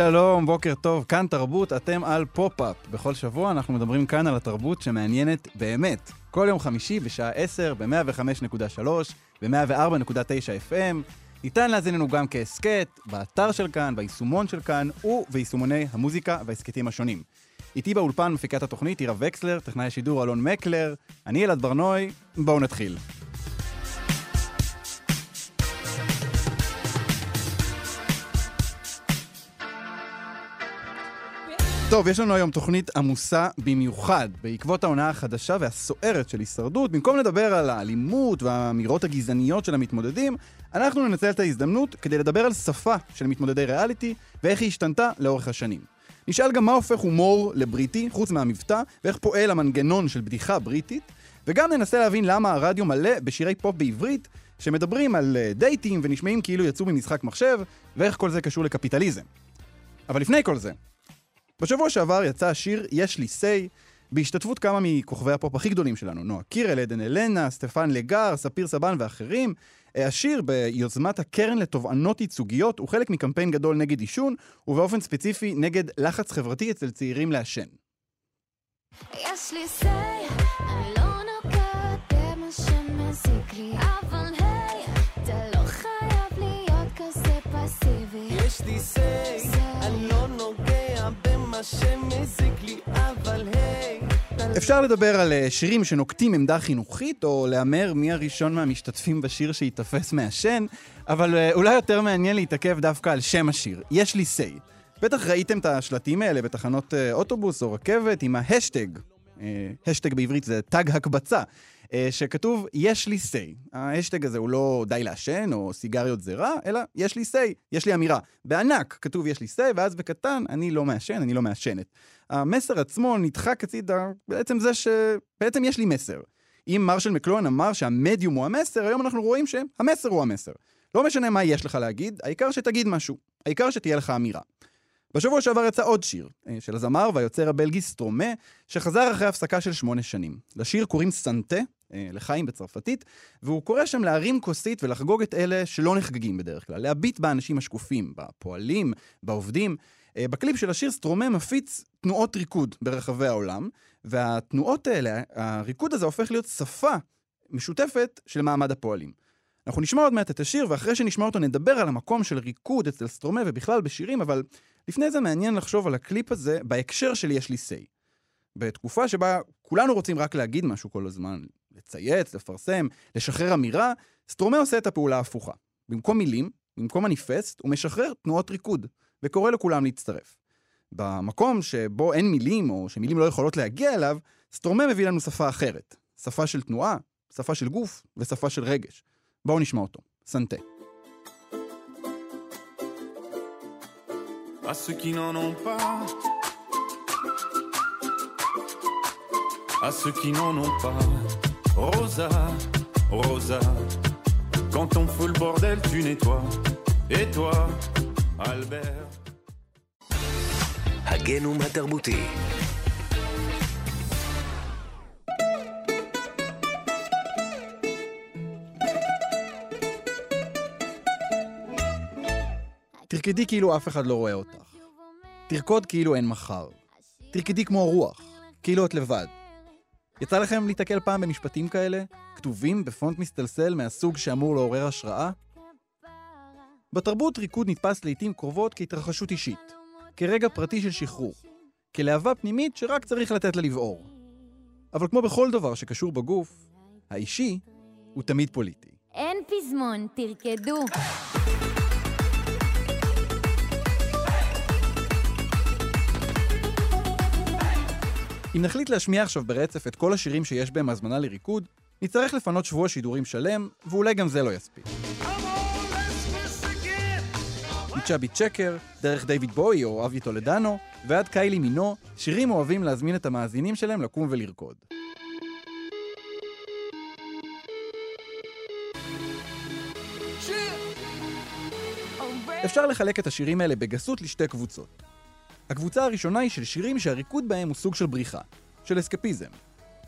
שלום, בוקר טוב, כאן תרבות, אתם על פופ-אפ. בכל שבוע אנחנו מדברים כאן על התרבות שמעניינת באמת. כל יום חמישי בשעה 10 ב-105.3, ב-104.9 FM. ניתן להאזין לנו גם כהסכת, באתר של כאן, ביישומון של כאן, וביישומוני המוזיקה וההסכתים השונים. איתי באולפן מפיקת התוכנית עירה וקסלר, טכנאי השידור אלון מקלר, אני אלעד ברנועי, בואו נתחיל. טוב, יש לנו היום תוכנית עמוסה במיוחד. בעקבות העונה החדשה והסוערת של הישרדות, במקום לדבר על האלימות והאמירות הגזעניות של המתמודדים, אנחנו ננצל את ההזדמנות כדי לדבר על שפה של מתמודדי ריאליטי ואיך היא השתנתה לאורך השנים. נשאל גם מה הופך הומור לבריטי, חוץ מהמבטא, ואיך פועל המנגנון של בדיחה בריטית, וגם ננסה להבין למה הרדיו מלא בשירי פופ בעברית שמדברים על אה, דייטים ונשמעים כאילו יצאו ממשחק מחשב, ואיך כל זה קשור לקפיטליזם. אבל לפני כל זה, בשבוע שעבר יצא השיר "יש לי סיי" בהשתתפות כמה מכוכבי הפופ הכי גדולים שלנו, נועה קירל, עדן אלנה, סטפן לגר, ספיר סבן ואחרים. אה, השיר ביוזמת הקרן לתובענות ייצוגיות הוא חלק מקמפיין גדול נגד עישון, ובאופן ספציפי נגד לחץ חברתי אצל צעירים לעשן. יש לי סיי, אני לא נוגעת במה שמזיק לי, אבל היי, אתה לא חייב להיות כזה פסיבי. יש לי say, אני לא נוגע אפשר לדבר על אה, שירים שנוקטים עמדה חינוכית, או להמר מי הראשון מהמשתתפים בשיר שייתפס מעשן, אבל אה, אולי יותר מעניין להתעכב דווקא על שם השיר, יש לי say. בטח ראיתם את השלטים האלה בתחנות אה, אוטובוס או רכבת עם ההשטג, השטג בעברית זה תג הקבצה, שכתוב יש לי say. ההשטג הזה הוא לא די לעשן או סיגריות זה רע, אלא יש לי say, יש לי אמירה. בענק כתוב יש לי say, ואז בקטן אני לא מעשן, אני לא מעשנת. המסר עצמו נדחק הצידה בעצם זה שבעצם יש לי מסר. אם מרשל מקלוהן אמר שהמדיום הוא המסר, היום אנחנו רואים שהמסר הוא המסר. לא משנה מה יש לך להגיד, העיקר שתגיד משהו. העיקר שתהיה לך אמירה. בשבוע שעבר יצא עוד שיר, אה, של הזמר והיוצר הבלגי סטרומה, שחזר אחרי הפסקה של שמונה שנים. לשיר קוראים סנטה, אה, לחיים בצרפתית, והוא קורא שם להרים כוסית ולחגוג את אלה שלא נחגגים בדרך כלל, להביט באנשים השקופים, בפועלים, בעובדים. אה, בקליפ של השיר סטרומה מפיץ תנועות ריקוד ברחבי העולם, והתנועות האלה, הריקוד הזה הופך להיות שפה משותפת של מעמד הפועלים. אנחנו נשמע עוד מעט את השיר, ואחרי שנשמע אותו נדבר על המקום של ריקוד אצל סטרומה ובכלל בשירים, אבל לפני זה מעניין לחשוב על הקליפ הזה בהקשר של יש לי סיי. בתקופה שבה כולנו רוצים רק להגיד משהו כל הזמן, לצייץ, לפרסם, לשחרר אמירה, סטרומה עושה את הפעולה ההפוכה. במקום מילים, במקום מניפסט, הוא משחרר תנועות ריקוד, וקורא לכולם להצטרף. במקום שבו אין מילים, או שמילים לא יכולות להגיע אליו, סטרומה מביא לנו שפה אחרת. שפה של תנועה, שפה של גוף ושפה של רגש. בואו נשמע אותו. סנטה. à ceux qui n'en ont pas, à ceux qui n'en ont pas. Rosa, Rosa, quand on fout le bordel, tu nettoies. Et toi, Albert. הגנום התרבותי. תרקדי כאילו אף אחד לא רואה אותך. תרקוד כאילו אין מחר. תרקדי כמו רוח, כאילו את לבד. יצא לכם להתקל פעם במשפטים כאלה, כתובים בפונט מסתלסל מהסוג שאמור לעורר השראה? בתרבות ריקוד נתפס לעיתים קרובות כהתרחשות אישית, כרגע פרטי של שחרור, כלהבה פנימית שרק צריך לתת לה לבעור. אבל כמו בכל דבר שקשור בגוף, האישי הוא תמיד פוליטי. אין פזמון, תרקדו. אם נחליט להשמיע עכשיו ברצף את כל השירים שיש בהם הזמנה לריקוד, נצטרך לפנות שבוע שידורים שלם, ואולי גם זה לא יספיק. מצ'אבי צ'קר, דרך דיוויד בוי או אבי טולדנו, ועד קיילי מינו, שירים אוהבים להזמין את המאזינים שלהם לקום ולרקוד. אפשר לחלק את השירים האלה בגסות לשתי קבוצות. הקבוצה הראשונה היא של שירים שהריקוד בהם הוא סוג של בריחה, של אסקפיזם.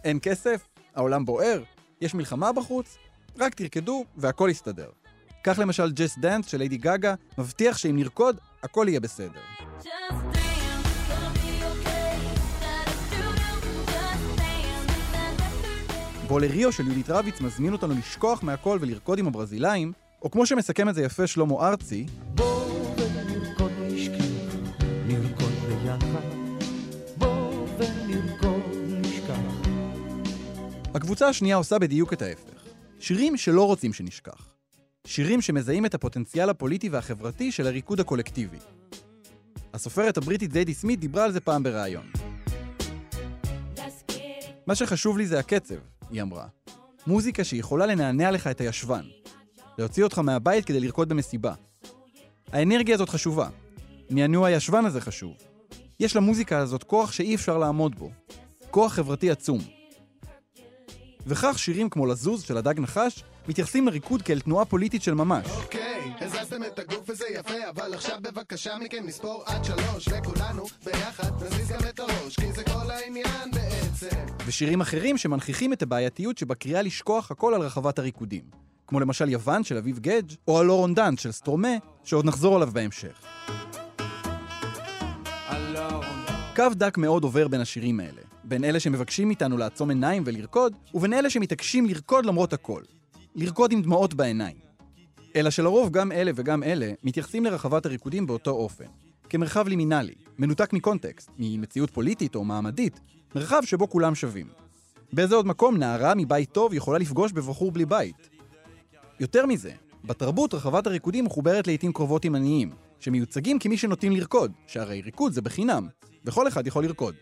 אין כסף, העולם בוער, יש מלחמה בחוץ, רק תרקדו והכל יסתדר. כך למשל ג'ס דאנס של ליידי גאגה מבטיח שאם נרקוד, הכל יהיה בסדר. Just. בולריו של יהודית רביץ מזמין אותנו לשכוח מהכל ולרקוד עם הברזילאים, או כמו שמסכם את זה יפה שלמה ארצי, בוא הקבוצה השנייה עושה בדיוק את ההפך. שירים שלא רוצים שנשכח. שירים שמזהים את הפוטנציאל הפוליטי והחברתי של הריקוד הקולקטיבי. הסופרת הבריטית זיידי סמית דיברה על זה פעם בריאיון. מה שחשוב לי זה הקצב, היא אמרה. מוזיקה שיכולה לנענע לך את הישבן. להוציא אותך מהבית כדי לרקוד במסיבה. האנרגיה הזאת חשובה. נענוע הישבן הזה חשוב. יש למוזיקה הזאת כוח שאי אפשר לעמוד בו. כוח חברתי עצום. וכך שירים כמו לזוז של הדג נחש מתייחסים לריקוד כאל תנועה פוליטית של ממש. אוקיי, הזזתם את הגוף וזה יפה, אבל עכשיו בבקשה מכם נספור עד שלוש, וכולנו ביחד נזיז גם את הראש, כי זה כל העניין בעצם. ושירים אחרים שמנכיחים את הבעייתיות שבקריאה לשכוח הכל על רחבת הריקודים. כמו למשל יוון של אביב גדג' או הלא רונדן של סטרומה, שעוד נחזור עליו בהמשך. קו דק מאוד עובר בין השירים האלה. בין אלה שמבקשים מאיתנו לעצום עיניים ולרקוד, ובין אלה שמתעקשים לרקוד למרות הכל. לרקוד עם דמעות בעיניים. אלא שלרוב גם אלה וגם אלה מתייחסים לרחבת הריקודים באותו אופן. כמרחב לימינלי, מנותק מקונטקסט, ממציאות פוליטית או מעמדית, מרחב שבו כולם שווים. באיזה עוד מקום נערה מבית טוב יכולה לפגוש בבחור בלי בית? יותר מזה, בתרבות רחבת הריקודים מחוברת לעיתים קרובות עם עניים, שמיוצגים כמי שנוטים לרקוד, שהרי ריקוד זה בחינם, וכל אחד יכול לרקוד.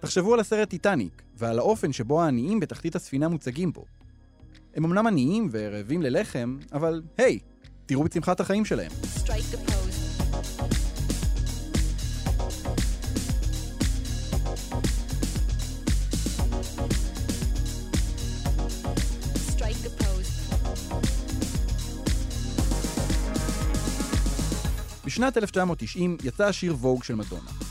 תחשבו על הסרט טיטניק, ועל האופן שבו העניים בתחתית הספינה מוצגים בו. הם אמנם עניים ורעבים ללחם, אבל היי, תראו בצמחת החיים שלהם. בשנת 1990 יצא השיר ווג של מדונה.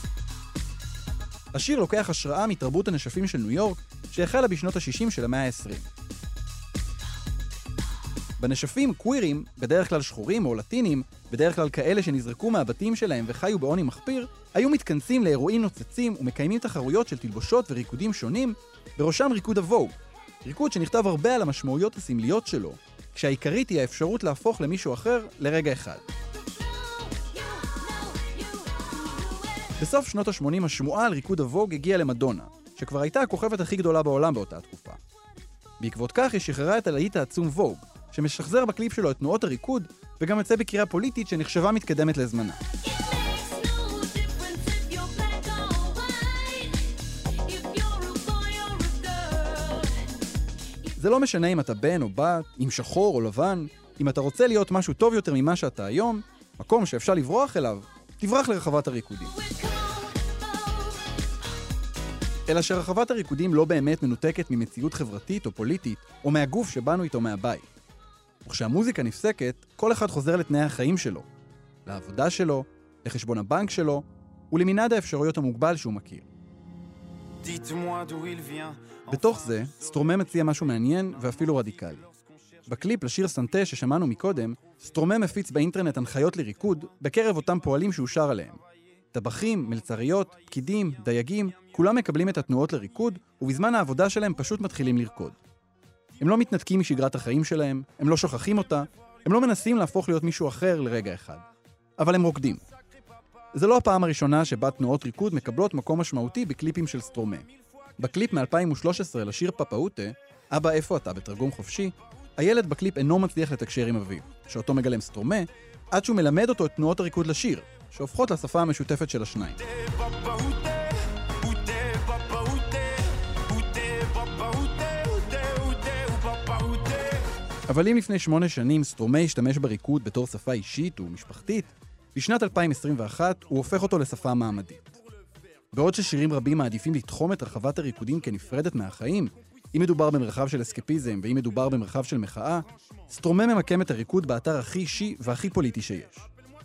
השיר לוקח השראה מתרבות הנשפים של ניו יורק, שהחלה בשנות ה-60 של המאה ה-20. בנשפים קווירים, בדרך כלל שחורים או לטינים, בדרך כלל כאלה שנזרקו מהבתים שלהם וחיו בעוני מחפיר, היו מתכנסים לאירועים נוצצים ומקיימים תחרויות של תלבושות וריקודים שונים, בראשם ריקוד הווג. ריקוד שנכתב הרבה על המשמעויות הסמליות שלו, כשהעיקרית היא האפשרות להפוך למישהו אחר לרגע אחד. בסוף שנות ה-80 השמועה על ריקוד הווג הגיעה למדונה, שכבר הייתה הכוכבת הכי גדולה בעולם באותה תקופה. בעקבות כך היא שחררה את הלהיט העצום ווג, שמשחזר בקליפ שלו את תנועות הריקוד, וגם יוצא בקריאה פוליטית שנחשבה מתקדמת לזמנה. זה לא משנה אם אתה בן או בת, אם שחור או לבן, אם אתה רוצה להיות משהו טוב יותר ממה שאתה היום, מקום שאפשר לברוח אליו, תברח לרחבת הריקודים. אלא שרחבת הריקודים לא באמת מנותקת ממציאות חברתית או פוליטית, או מהגוף שבאנו איתו מהבית. וכשהמוזיקה נפסקת, כל אחד חוזר לתנאי החיים שלו, לעבודה שלו, לחשבון הבנק שלו, ולמנעד האפשרויות המוגבל שהוא מכיר. בתוך זה, סטרומה מציע משהו מעניין ואפילו רדיקלי. בקליפ לשיר סנטה ששמענו מקודם, סטרומה מפיץ באינטרנט הנחיות לריקוד בקרב אותם פועלים שהוא שר עליהם. טבחים, מלצריות, פקידים, דייגים, כולם מקבלים את התנועות לריקוד, ובזמן העבודה שלהם פשוט מתחילים לרקוד. הם לא מתנתקים משגרת החיים שלהם, הם לא שוכחים אותה, הם לא מנסים להפוך להיות מישהו אחר לרגע אחד. אבל הם רוקדים. זה לא הפעם הראשונה שבה תנועות ריקוד מקבלות מקום משמעותי בקליפים של סטרומה. בקליפ מ-2013 לשיר פפאוטה, אבא איפה אתה בתרגום חופשי, הילד בקליפ אינו מצליח לתקשר עם אביו, שאותו מגלם סטרומה, עד שהוא מלמד אותו את תנועות הריקוד לשיר, שהופכות לשפה המשותפת של השניים. אבל אם לפני שמונה שנים סטרומה השתמש בריקוד בתור שפה אישית ומשפחתית, בשנת 2021 הוא הופך אותו לשפה מעמדית. בעוד ששירים רבים מעדיפים לתחום את רחבת הריקודים כנפרדת מהחיים, אם מדובר במרחב של אסקפיזם ואם מדובר במרחב של מחאה, סטרומה ממקם את הריקוד באתר הכי אישי והכי פוליטי שיש,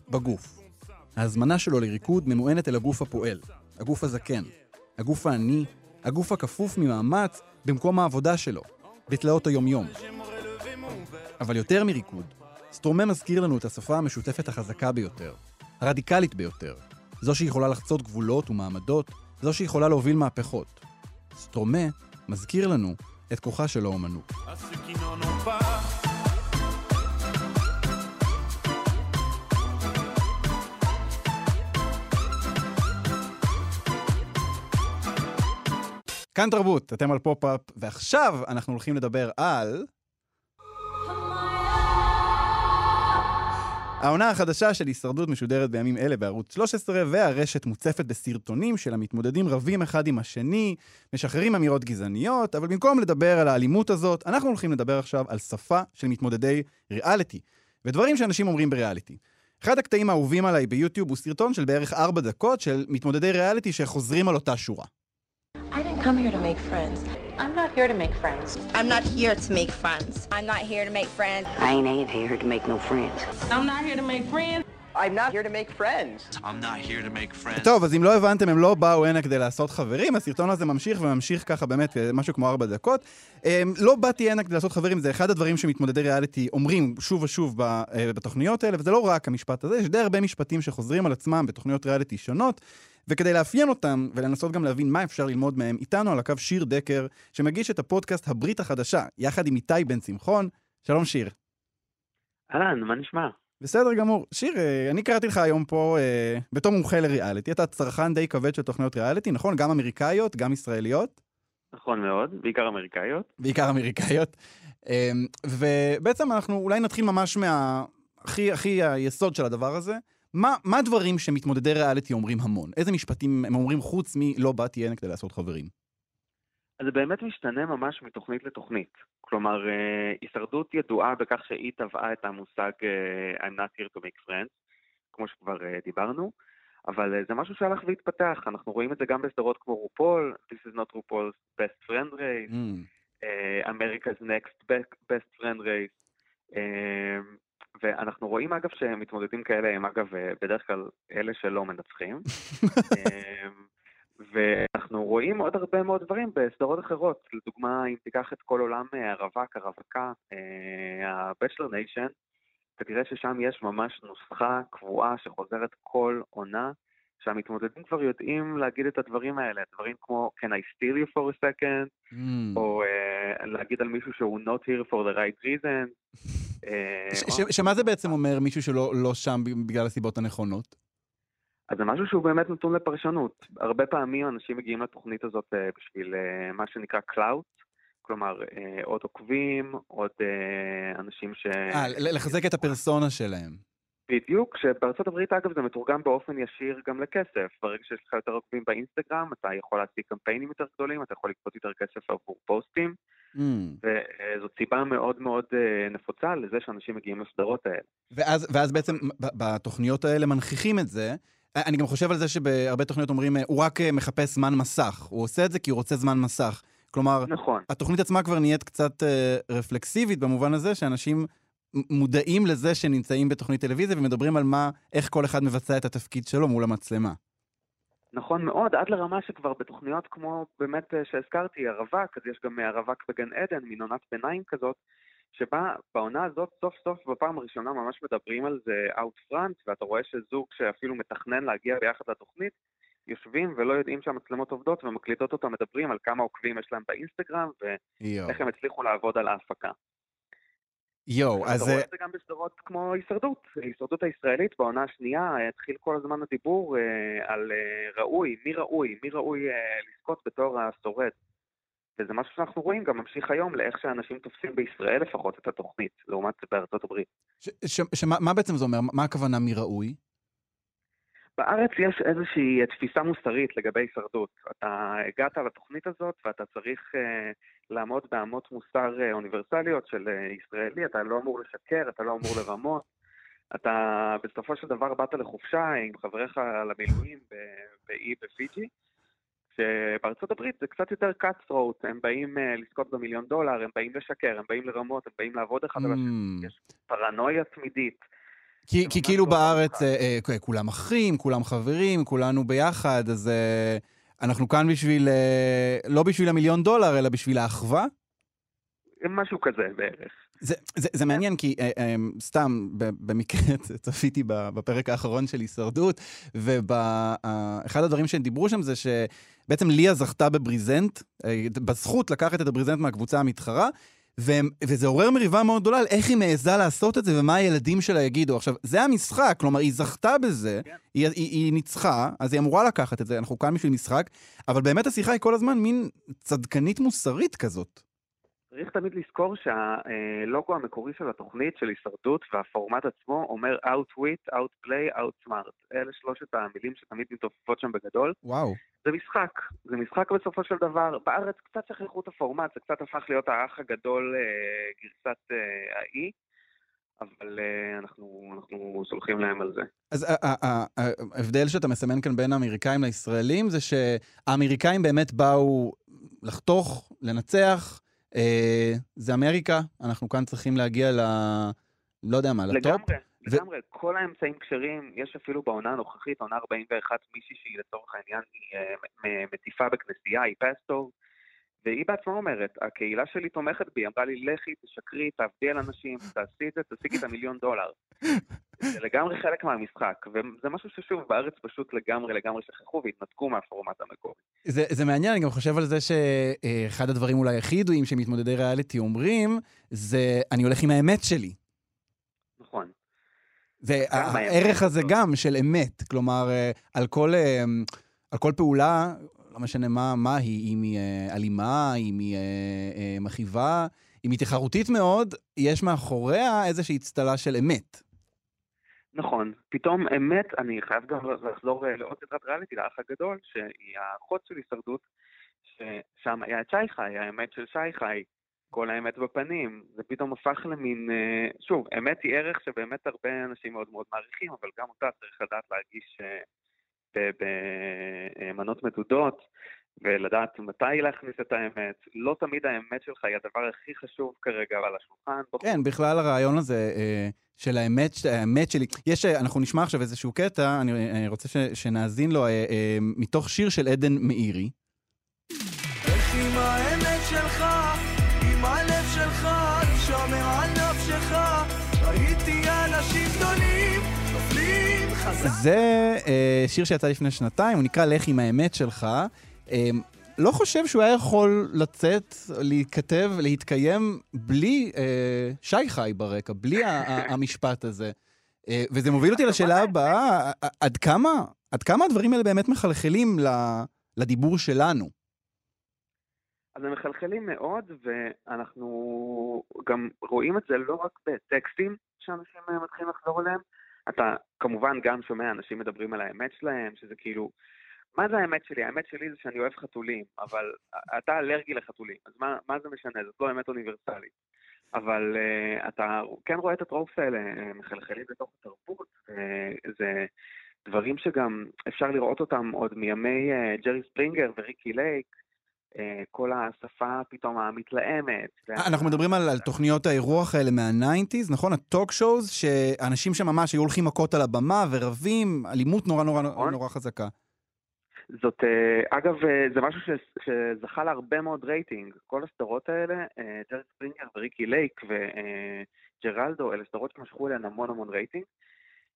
בגוף. ההזמנה שלו לריקוד ממוענת אל הגוף הפועל, הגוף הזקן, הגוף העני, הגוף הכפוף ממאמץ במקום העבודה שלו, בתלאות היומיום. אבל יותר מריקוד, סטרומה מזכיר לנו את השפה המשותפת החזקה ביותר, הרדיקלית ביותר, זו שיכולה לחצות גבולות ומעמדות, זו שיכולה להוביל מהפכות. סטרומה מזכיר לנו את כוחה של האומנות. כאן תרבות, אתם על פופ-אפ, ועכשיו אנחנו הולכים לדבר על... העונה החדשה של הישרדות משודרת בימים אלה בערוץ 13, והרשת מוצפת בסרטונים של המתמודדים רבים אחד עם השני, משחררים אמירות גזעניות, אבל במקום לדבר על האלימות הזאת, אנחנו הולכים לדבר עכשיו על שפה של מתמודדי ריאליטי, ודברים שאנשים אומרים בריאליטי. אחד הקטעים האהובים עליי ביוטיוב הוא סרטון של בערך ארבע דקות של מתמודדי ריאליטי שחוזרים על אותה שורה. I didn't come here to make. I'm not here to make friends. I'm not here to make friends. I'm not here to make friends. I ain't ain't here to make no friends. I'm not here to make friends. I'm not here to make friends. I'm not here to make friends. טוב, אז אם לא הבנתם, הם לא באו הנה כדי לעשות חברים, הסרטון הזה ממשיך וממשיך ככה באמת אה, משהו כמו ארבע דקות. אמ, לא באתי הנה כדי לעשות חברים, זה אחד הדברים שמתמודדי ריאליטי אומרים שוב ושוב ב- אה, בתוכניות האלה, וזה לא רק המשפט הזה, יש די הרבה משפטים שחוזרים על עצמם בתוכניות ריאליטי שונות, וכדי לאפיין אותם ולנסות גם להבין מה אפשר ללמוד מהם, איתנו על הקו שיר דקר, שמגיש את הפודקאסט הברית החדשה, יחד עם איתי בן שמחון. שלום שיר. אהלן, מה נשמע? בסדר גמור. שיר, אה, אני קראתי לך היום פה אה, בתור מומחה לריאליטי, אתה צרכן די כבד של תוכניות ריאליטי, נכון? גם אמריקאיות, גם ישראליות, נכון מאוד, בעיקר אמריקאיות. בעיקר אמריקאיות. אה, ובעצם אנחנו אולי נתחיל ממש מה... הכי, הכי היסוד של הדבר הזה. מה, מה הדברים שמתמודדי ריאליטי אומרים המון? איזה משפטים הם אומרים חוץ מ"לא באתי הנה כדי לעשות חברים"? זה באמת משתנה ממש מתוכנית לתוכנית. כלומר, אה, הישרדות ידועה בכך שהיא טבעה את המושג אה, I'm not here to make friends, כמו שכבר אה, דיברנו, אבל זה משהו שהלך והתפתח. אנחנו רואים את זה גם בסדרות כמו רופול, This is not RuPaul's best friend race, Mm. America's next Be- best friend race. ואנחנו רואים אגב שמתמודדים כאלה הם אגב בדרך כלל אלה שלא מנצחים. אה, ואנחנו רואים עוד הרבה מאוד דברים בסדרות אחרות. לדוגמה, אם תיקח את כל עולם אה, הרווק, הרווקה, ה-Bachelor Nation, אתה תראה ששם יש ממש נוסחה קבועה שחוזרת כל עונה, שהמתמודדים כבר יודעים להגיד את הדברים האלה, דברים כמו Can I steal you for a second, Mm. או uh, להגיד על מישהו שהוא not here for the right reason. אה, ש- שמה זה בעצם אומר מישהו שלא לא שם בגלל הסיבות הנכונות? אז זה משהו שהוא באמת נתון לפרשנות. הרבה פעמים אנשים מגיעים לתוכנית הזאת אה, בשביל אה, מה שנקרא clout, כלומר אה, עוד עוקבים, עוד אנשים ש... אה, לחזק את הפרסונה שלהם. בדיוק, שבארצות הברית אגב זה מתורגם באופן ישיר גם לכסף. ברגע שיש לך יותר עוקבים באינסטגרם, אתה יכול להשיג קמפיינים יותר גדולים, אתה יכול לגבות יותר כסף עבור פוסטים, ממ. וזאת סיבה מאוד מאוד נפוצה לזה שאנשים מגיעים לסדרות האלה. ואז, ואז בעצם בתוכניות האלה מנכיחים את זה. אני גם חושב על זה שבהרבה תוכניות אומרים, הוא רק אה, מחפש זמן מסך. הוא עושה את זה כי הוא רוצה זמן מסך. כלומר, נכון. התוכנית עצמה כבר נהיית קצת אה, רפלקסיבית במובן הזה שאנשים מודעים לזה שנמצאים בתוכנית טלוויזיה ומדברים על מה, איך כל אחד מבצע את התפקיד שלו מול המצלמה. נכון מאוד, עד לרמה שכבר בתוכניות כמו באמת אה, שהזכרתי, הרווק, אז יש גם אה, הרווק בגן עדן, מין עונת ביניים כזאת, שבה בעונה הזאת סוף סוף בפעם הראשונה ממש מדברים על זה out front, ואתה רואה שזוג שאפילו מתכנן להגיע ביחד לתוכנית, יושבים ולא יודעים שהמצלמות עובדות ומקליטות אותם מדברים על כמה עוקבים יש להם באינסטגרם. ואיך הם הצליחו לעבוד על ההפקה. יואו, אז... אתה רואה אה, את זה גם בסדרות כמו הישרדות. הישרדות הישראלית בעונה השנייה התחיל כל הזמן הדיבור אה, על אה, ראוי, מי ראוי, מי ראוי אה, לזכות בתור השורד. וזה משהו שאנחנו רואים גם ממשיך היום לאיך שאנשים תופסים בישראל לפחות את התוכנית, לעומת בארצות הברית. שמה מה בעצם זה אומר? מה הכוונה מי ראוי? בארץ יש איזושהי תפיסה מוסרית לגבי הישרדות. אתה הגעת לתוכנית הזאת ואתה צריך אה, לעמוד באמות מוסר אה, אוניברסליות של אה, ישראלי, אתה לא אמור לשקר, אתה לא אמור לרמות, אתה בסופו של דבר באת לחופשה עם חבריך למילואים באי בפיג'י, שבארצות הברית זה קצת יותר cut throat, הם באים אה, לזכות במיליון דולר, הם באים לשקר, הם באים לרמות, הם באים לעבוד אחד על השני, Mm. יש פרנויה תמידית. כי, כי כאילו לא בארץ. אה, אה, כולם אחים, כולם חברים, כולנו ביחד, אז אה, אנחנו כאן בשביל, אה, לא בשביל המיליון דולר, אלא בשביל האחווה. משהו כזה בערך. זה, זה, זה מעניין, כי אה, אה, סתם, במקרה צפיתי בפרק האחרון של הישרדות, ואחד הדברים שהם דיברו שם זה שבעצם ליה זכתה בבריזנט, אה, בזכות לקחת את הבריזנט מהקבוצה המתחרה, והם, וזה עורר מריבה מאוד גדולה על איך היא מעיזה לעשות את זה ומה הילדים שלה יגידו. עכשיו, זה המשחק, כלומר, היא זכתה בזה, היא, היא, היא ניצחה, אז היא אמורה לקחת את זה, אנחנו כאן בשביל משחק, אבל באמת השיחה היא כל הזמן מין צדקנית מוסרית כזאת. צריך תמיד לזכור שהלוגו המקורי של התוכנית, של הישרדות והפורמט עצמו, אומר outwit, outplay, outsmart. אלה שלושת המילים שתמיד מתעופפות שם בגדול. וואו. זה משחק, זה משחק בסופו של דבר. בארץ קצת שכחו את הפורמט, זה קצת הפך להיות האח הגדול אה, גרסת אה, האי, אבל אה, אנחנו, אנחנו סולחים להם על זה. אז ההבדל שאתה מסמן כאן בין האמריקאים לישראלים זה שהאמריקאים באמת באו לחתוך, לנצח. אה, זה אמריקה, אנחנו כאן צריכים להגיע ל... לא יודע מה, לטופ. לגמרי, לגמרי. כל האמצעים כשרים, יש אפילו בעונה הנוכחית, עונה 41, מישהי שהיא לצורך העניין, היא אה, מטיפה בכנסייה, היא פסטור, והיא בעצמה אומרת, הקהילה שלי תומכת בי, אמרה לי, לכי, תשקרי, תעבדי על אנשים, תעשי את זה, תשיגי את המיליון דולר. זה לגמרי חלק מהמשחק, וזה משהו ששוב, בארץ פשוט לגמרי לגמרי שכחו והתנתקו מהפורמט המקורי. זה, זה מעניין, אני גם חושב על זה שאחד הדברים אולי הכי ידועים שמתמודדי ריאליטי אומרים, זה אני הולך עם האמת שלי. נכון. זה הערך הזה. גם של אמת. כלומר, אה, על כל, אה, על כל פעולה, לא משנה מה, מה היא, אם היא אה, אלימה, אם היא אה, אה, מכאיבה, אם היא תחרותית מאוד, יש מאחוריה איזושהי אצטלה של אמת. נכון, פתאום אמת, אני חייב גם לחזור לעוד סדרת ריאליטי, לאח הגדול, שהיא האחות של הישרדות, ששם היה את שי חי, האמת של שי חי, כל האמת בפנים, זה פתאום הפך למין, שוב, אמת היא ערך שבאמת הרבה אנשים מאוד מאוד מעריכים, אבל גם אותה צריך לדעת להרגיש ב- במנות מדודות, ולדעת מתי להכניס את האמת. לא תמיד האמת שלך היא הדבר הכי חשוב כרגע על השולחן. כן, בכלל הרעיון הזה אה, של האמת, האמת שלי. יש, אה, אנחנו נשמע עכשיו איזשהו קטע, אני אה, רוצה שנאזין לו, אה, אה, מתוך שיר של עדן מאירי. זה אה, שיר שיצא לפני שנתיים, הוא נקרא לך עם האמת שלך. אה, לא חושב שהוא היה יכול לצאת, להיכתב, להתקיים בלי אה, שי חי ברקע, בלי ה- המשפט הזה. אה, וזה מוביל אותי לשאלה הבאה, עד כמה, עד כמה הדברים האלה באמת מחלחלים ל- לדיבור שלנו? אז הם מחלחלים מאוד, ואנחנו גם רואים את זה לא רק בטקסטים שאנשים אה, מתחילים לחזור אליהם, אתה כמובן גם שומע אנשים מדברים על האמת שלהם, שזה כאילו, מה זה האמת שלי? האמת שלי זה שאני אוהב חתולים, אבל אתה אלרגי לחתולים, אז מה, מה זה משנה? זאת לא אמת אוניברסלית. אבל uh, אתה כן רואה את הטרופס האלה אה, מחלחלים לתוך התרבות, וזה דברים שגם אפשר לראות אותם עוד מימי uh, ג'רי ספרינגר וריקי לייק, אה, כל השפה פתאום המתלהמת. אה, אנחנו מדברים על, על תוכניות האירוח האלה מה-90's, נכון? הטוק שואוז, שאנשים שם ממש היו הולכים מכות על הבמה ורבים, אלימות נורא נורא נכון. נורא חזקה. זאת, אה, אגב, אה, זה משהו ש- שזכה להרבה מאוד רייטינג. כל הסדרות האלה, אה, ג'רי ספרינגר וריקי לייק וג'רלדו, אלה סדרות שמשכו אליהן המון המון רייטינג.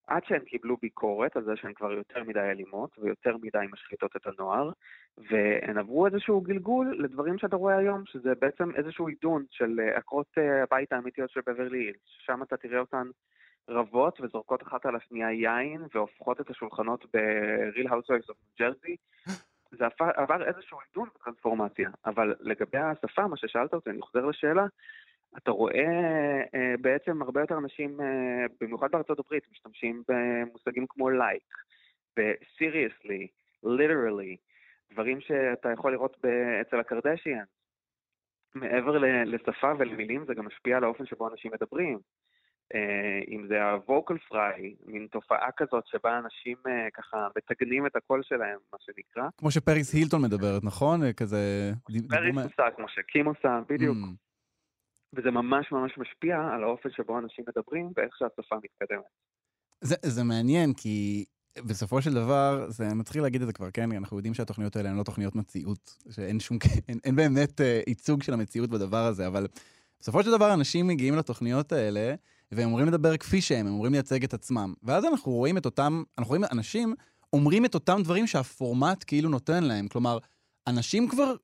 עד שהן קיבלו ביקורת על זה שהן כבר יותר מדי אלימות ויותר מדי משחיתות את הנוער, והן עברו איזשהו גלגול לדברים שאתה רואה היום, שזה בעצם איזשהו עידון של אה, עקרות אה, הבית האמיתיות של בברלי הילס, שם אתה תראה אותן רבות וזורקות אחת על השנייה יין והופכות את השולחנות ב-real housewives of Jersey. זה עבר איזשהו עידון וטרנספורמציה, אבל לגבי השפה, מה ששאלת אותי, אני חוזר לשאלה, אתה רואה אה, בעצם הרבה יותר אנשים, אה, במיוחד בארצות הברית, משתמשים במושגים כמו like, ב-seriously, literally, דברים שאתה יכול לראות אצל הקרדשיאן. מעבר לשפה ולמילים, זה גם משפיע על האופן שבו אנשים מדברים. אה, אם זה ה-vocal fry, מין תופעה כזאת שבה אנשים ככה מתגנים את הקול שלהם, מה שנקרא. כמו שפריס הילטון מדברת, נכון? כזה... פריס עושה, כמו שקים עושה, בדיוק. Mm. וזה ממש ממש משפיע על האופן שבו אנשים מדברים ואיך שהשפה מתקדמת. זה, זה מעניין, כי בסופו של דבר, זה מתחיל להגיד את זה כבר, כן? אנחנו יודעים שהתוכניות האלה הן לא תוכניות מציאות, שאין שום, אין, אין באמת אה, ייצוג של המציאות בדבר הזה, אבל בסופו של דבר אנשים מגיעים לתוכניות האלה, והם אמורים לדבר כפי שהם, הם אמורים לייצג את עצמם. ואז אנחנו רואים את אותם, אנחנו רואים אנשים אומרים את אותם דברים שהפורמט כאילו נותן להם. כלומר, אנשים כבר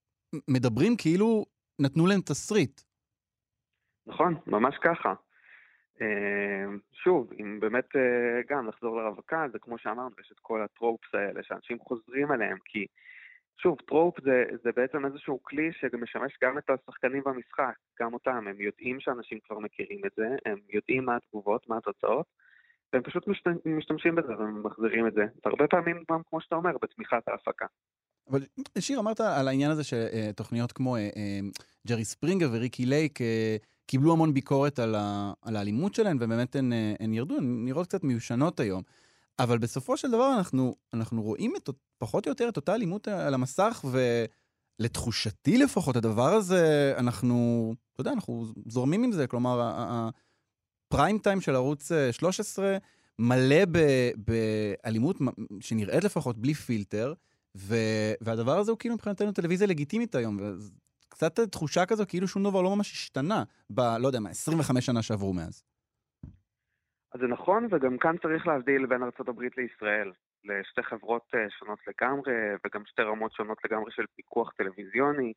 מדברים כאילו נתנו להם תסריט. נכון, ממש ככה. אה, שוב, אם באמת אה, גם לחזור לרווקה, זה כמו שאמרנו, יש את כל ה tropes האלה שאנשים חוזרים אליהם, כי שוב, trope זה, זה בעצם איזשהו כלי שמשמש גם את השחקנים במשחק, גם אותם, הם יודעים שאנשים כבר מכירים את זה, הם יודעים מה התגובות, מה התוצאות, והם פשוט משתמשים בזה ומחזירים את זה. והרבה פעמים גם, כמו שאתה אומר, בתמיכת ההפקה. אבל שיר, אמרת על העניין הזה שתוכניות כמו ג'רי ספרינגר וריקי לייק קיבלו המון ביקורת על, ה, על האלימות שלהן, ובאמת הן, הן ירדו, הן נראות קצת מיושנות היום. אבל בסופו של דבר אנחנו, אנחנו רואים את, פחות או יותר את אותה אלימות על המסך, ולתחושתי לפחות, הדבר הזה, אנחנו, אתה יודע, אנחנו זורמים עם זה. כלומר, הפריים טיים של ערוץ 13 מלא ב, באלימות שנראית לפחות בלי פילטר, ו, והדבר הזה הוא כאילו מבחינתנו טלוויזיה לגיטימית היום. קצת תחושה כזו כאילו שום דבר לא ממש השתנה ב, לא יודע מה, 25 שנה שעברו מאז. אז זה נכון, וגם כאן צריך להבדיל בין ארה"ב לישראל, לשתי חברות אה, שונות לגמרי, וגם שתי רמות שונות לגמרי של פיקוח טלוויזיוני.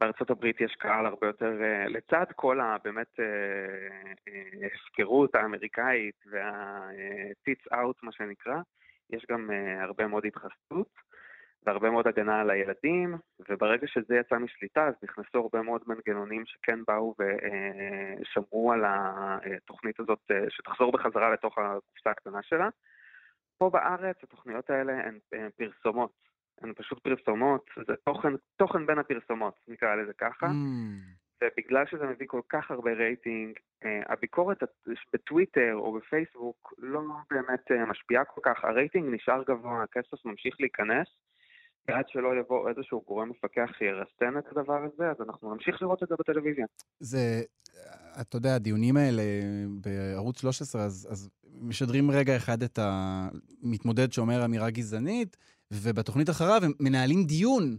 בארצות הברית יש קהל הרבה יותר, אה, לצד כל הבאמת ההפקרות אה, האמריקאית וה-tits out מה שנקרא, יש גם הרבה מאוד התחסדות. והרבה מאוד הגנה על הילדים, וברגע שזה יצא משליטה אז נכנסו הרבה מאוד מנגנונים שכן באו ושמרו על התוכנית הזאת שתחזור בחזרה לתוך הקופסה הקטנה שלה. פה בארץ התוכניות האלה הן, פרסומות, הן פשוט פרסומות, זה תוכן, תוכן בין הפרסומות, נקרא לזה ככה. Mm. ובגלל שזה מביא כל כך הרבה רייטינג, הביקורת בטוויטר או בפייסבוק לא באמת משפיעה כל כך, הרייטינג נשאר גבוה, הכסף ממשיך להיכנס, ועד שלא יבוא איזשהו גורם מפקח שירסן את הדבר הזה, אז אנחנו נמשיך לראות את זה בטלוויזיה. זה, אתה יודע, הדיונים האלה בערוץ 13, אז, אז משדרים רגע אחד את המתמודד שאומר אמירה גזענית, ובתוכנית אחריו הם מנהלים דיון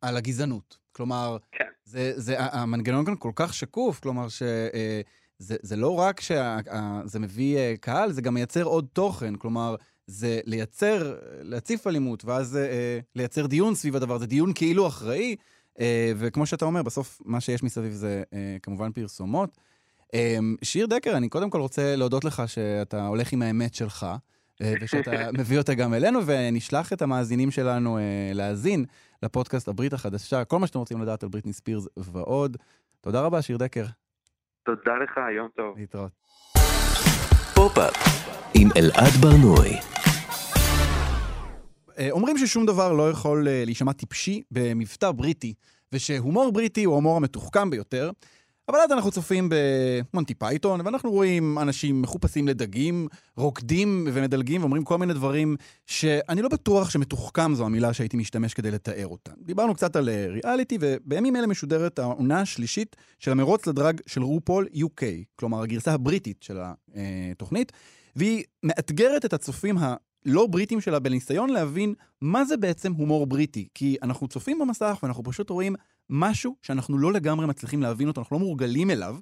על הגזענות. כלומר, כן. זה, זה, המנגנון כאן כל כך שקוף, כלומר ש... אה, זה, זה לא רק שזה מביא אה, קהל, זה גם מייצר עוד תוכן. כלומר, זה לייצר, להציף אלימות, ואז אה, לייצר דיון סביב הדבר הזה, דיון כאילו אחראי, אה, וכמו שאתה אומר, בסוף מה שיש מסביב זה אה, כמובן פרסומות. אה, שיר דקר, אני קודם כל רוצה להודות לך שאתה הולך עם האמת שלך. אה, ושאתה מביא אותה גם אלינו, ונשלח את המאזינים שלנו אה, להאזין לפודקאסט הברית החדשה, כל מה שאתם רוצים לדעת על בריטני ספירס ועוד. תודה רבה, שיר דקר. תודה לך, יום טוב. להתראות. פופ-אפ עם אלעד ברנועי. אה, אומרים ששום דבר לא יכול אה, להישמע טיפשי במבטא בריטי, ושהומור בריטי הוא ההומור המתוחכם ביותר. אבל אז אנחנו צופים במונטי פייתון, ואנחנו רואים אנשים מחופשים לדגים, רוקדים ומדלגים ואומרים כל מיני דברים שאני לא בטוח שמתוחכם זו המילה שהייתי משתמש כדי לתאר אותה. דיברנו קצת על אה, ריאליטי, ובימים אלה משודרת העונה השלישית של המרוץ לדראג של רופול UK, כלומר הגרסה הבריטית של התוכנית, והיא מאתגרת את הצופים לא בריטים שלה בניסיון להבין מה זה בעצם הומור בריטי. כי אנחנו צופים במסך ואנחנו פשוט רואים משהו שאנחנו לא לגמרי מצליחים להבין אותו, אנחנו לא מורגלים אליו.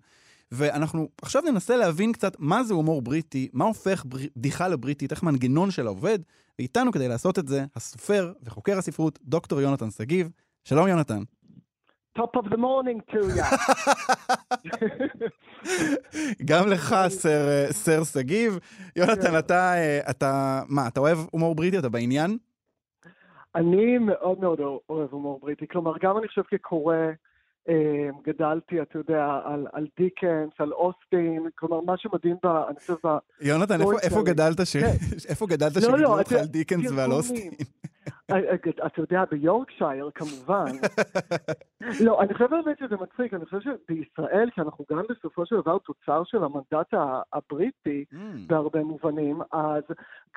ואנחנו עכשיו ננסה להבין קצת מה זה הומור בריטי, מה הופך בדיחה לבריטית, איך המנגנון שלה עובד, ואיתנו כדי לעשות את זה, הסופר וחוקר הספרות, דוקטור יונתן שגיב. שלום יונתן. Top of the morning to you. גם לך, סר, סר שגיב. יונתן, כן. אתה, אה, אתה, מה, אתה אוהב הומור בריטי? אתה בעניין? אני מאוד מאוד אוהב הומור בריטי. כלומר, גם אני חושב כקורא, אה, גדלתי, אתה יודע, על, על דיקנס, על אוסטין, כלומר, מה שמדהים ב... אני חושב ב... יונתן, איפה, איפה גדלת ש... כן. איפה גדלת לא, לא, שגידלו אותך על דיקנס ועל אוסטין? אה, אתה יודע, ביורקשייר, כמובן. לא, אני חושב באמת שזה מצחיק, אני חושב שבישראל, שאנחנו גם בסופו של דבר תוצר של המנדט הבריטי, Mm. בהרבה מובנים, אז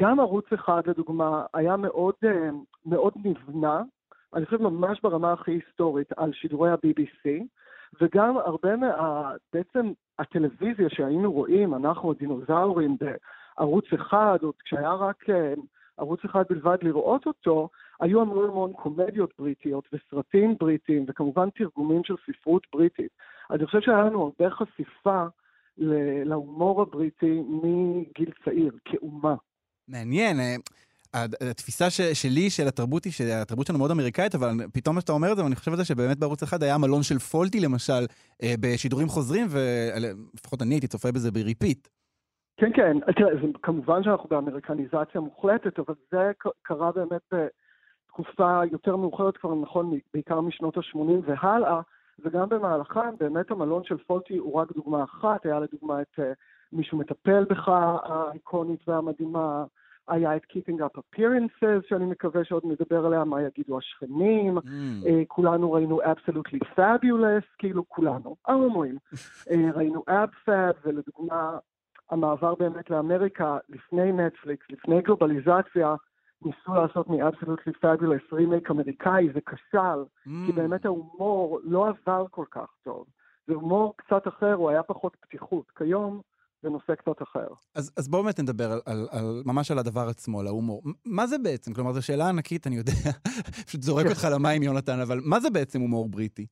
גם ערוץ אחד, לדוגמה, היה מאוד, אה, מאוד נבנה, אני חושב ממש ברמה הכי היסטורית, על שידורי ה-BBC, וגם הרבה מה... בעצם הטלוויזיה שהיינו רואים, אנחנו הדינוזאורים בערוץ אחד, עוד כשהיה רק אה, ערוץ אחד בלבד לראות אותו, היו המון המון קומדיות בריטיות וסרטים בריטיים, וכמובן תרגומים של ספרות בריטית. אני חושב שהיה לנו הרבה חשיפה להומור הבריטי מגיל צעיר, כאומה. מעניין. אה, התפיסה ש- שלי של התרבות היא שהתרבות שלנו מאוד אמריקאית, אבל פתאום שאתה אומר את זה, ואני חושב על זה שבאמת בערוץ אחד היה מלון של פולטי למשל, אה, בשידורים חוזרים, ולפחות אני הייתי צופה בזה ב repeat. כן, כן, תראה, זה, כמובן שאנחנו באמריקניזציה מוחלטת, אבל זה קרה באמת בתקופה יותר מאוחרת, כבר נכון, בעיקר משנות ה-80 והלאה, וגם במהלכם, באמת המלון של פולטי הוא רק דוגמה אחת, היה לדוגמה את אה, מישהו מטפל בך האיקונית והמדהימה, היה את Keeping Up Appearances, שאני מקווה שעוד נדבר עליה, מה יגידו השכנים, אה, כולנו ראינו Absolutely Fabulous, כאילו כולנו, ההומואים. אה, ראינו אבפאב, ולדוגמה, המעבר באמת לאמריקה, לפני נטפליקס, לפני גלובליזציה, ניסו לעשות מ-Absolutely Fabulous רימייק אמריקאי, זה כשל, כי באמת ההומור לא עבר כל כך טוב. זה הומור קצת אחר, הוא היה פחות פתיחות. כיום זה נושא קצת אחר. אז, אז בואו באמת נדבר על, על, על, ממש על הדבר עצמו, על ההומור. מה זה בעצם? כלומר, זו שאלה ענקית, אני יודע, פשוט זורק. אותך למים, יונתן, אבל מה זה בעצם הומור בריטי?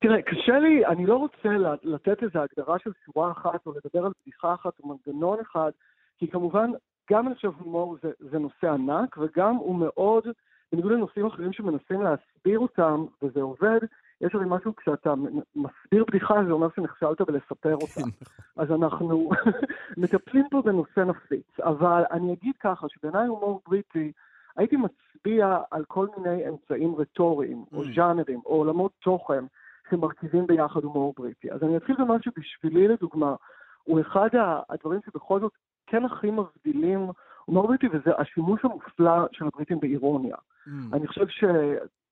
תראה, קשה לי, אני לא רוצה לתת איזו הגדרה של שורה אחת, או לדבר על בדיחה אחת, או מנגנון אחד, כי כמובן, גם אני חושב הומור זה, זה נושא ענק, וגם הוא מאוד, בניגוד לנושאים אחרים שמנסים להסביר אותם, וזה עובד, יש הרי משהו, כשאתה מסביר בדיחה, זה אומר שנכשלת בלספר אותה. אז אנחנו מטפלים פה בנושא נפיץ. אבל אני אגיד ככה, שבעיניי הומור בריטי, הייתי מצביע על כל מיני אמצעים רטוריים, או Mm. ז'אנרים, או עולמות תוכן, שמרכיבים ביחד הומור בריטי. אז אני אתחיל במה שבשבילי, לדוגמה, הוא אחד הדברים שבכל זאת כן הכי מבדילים הומור בריטי, וזה השימוש המופלא של הבריטים באירוניה. Mm. אני חושב ש...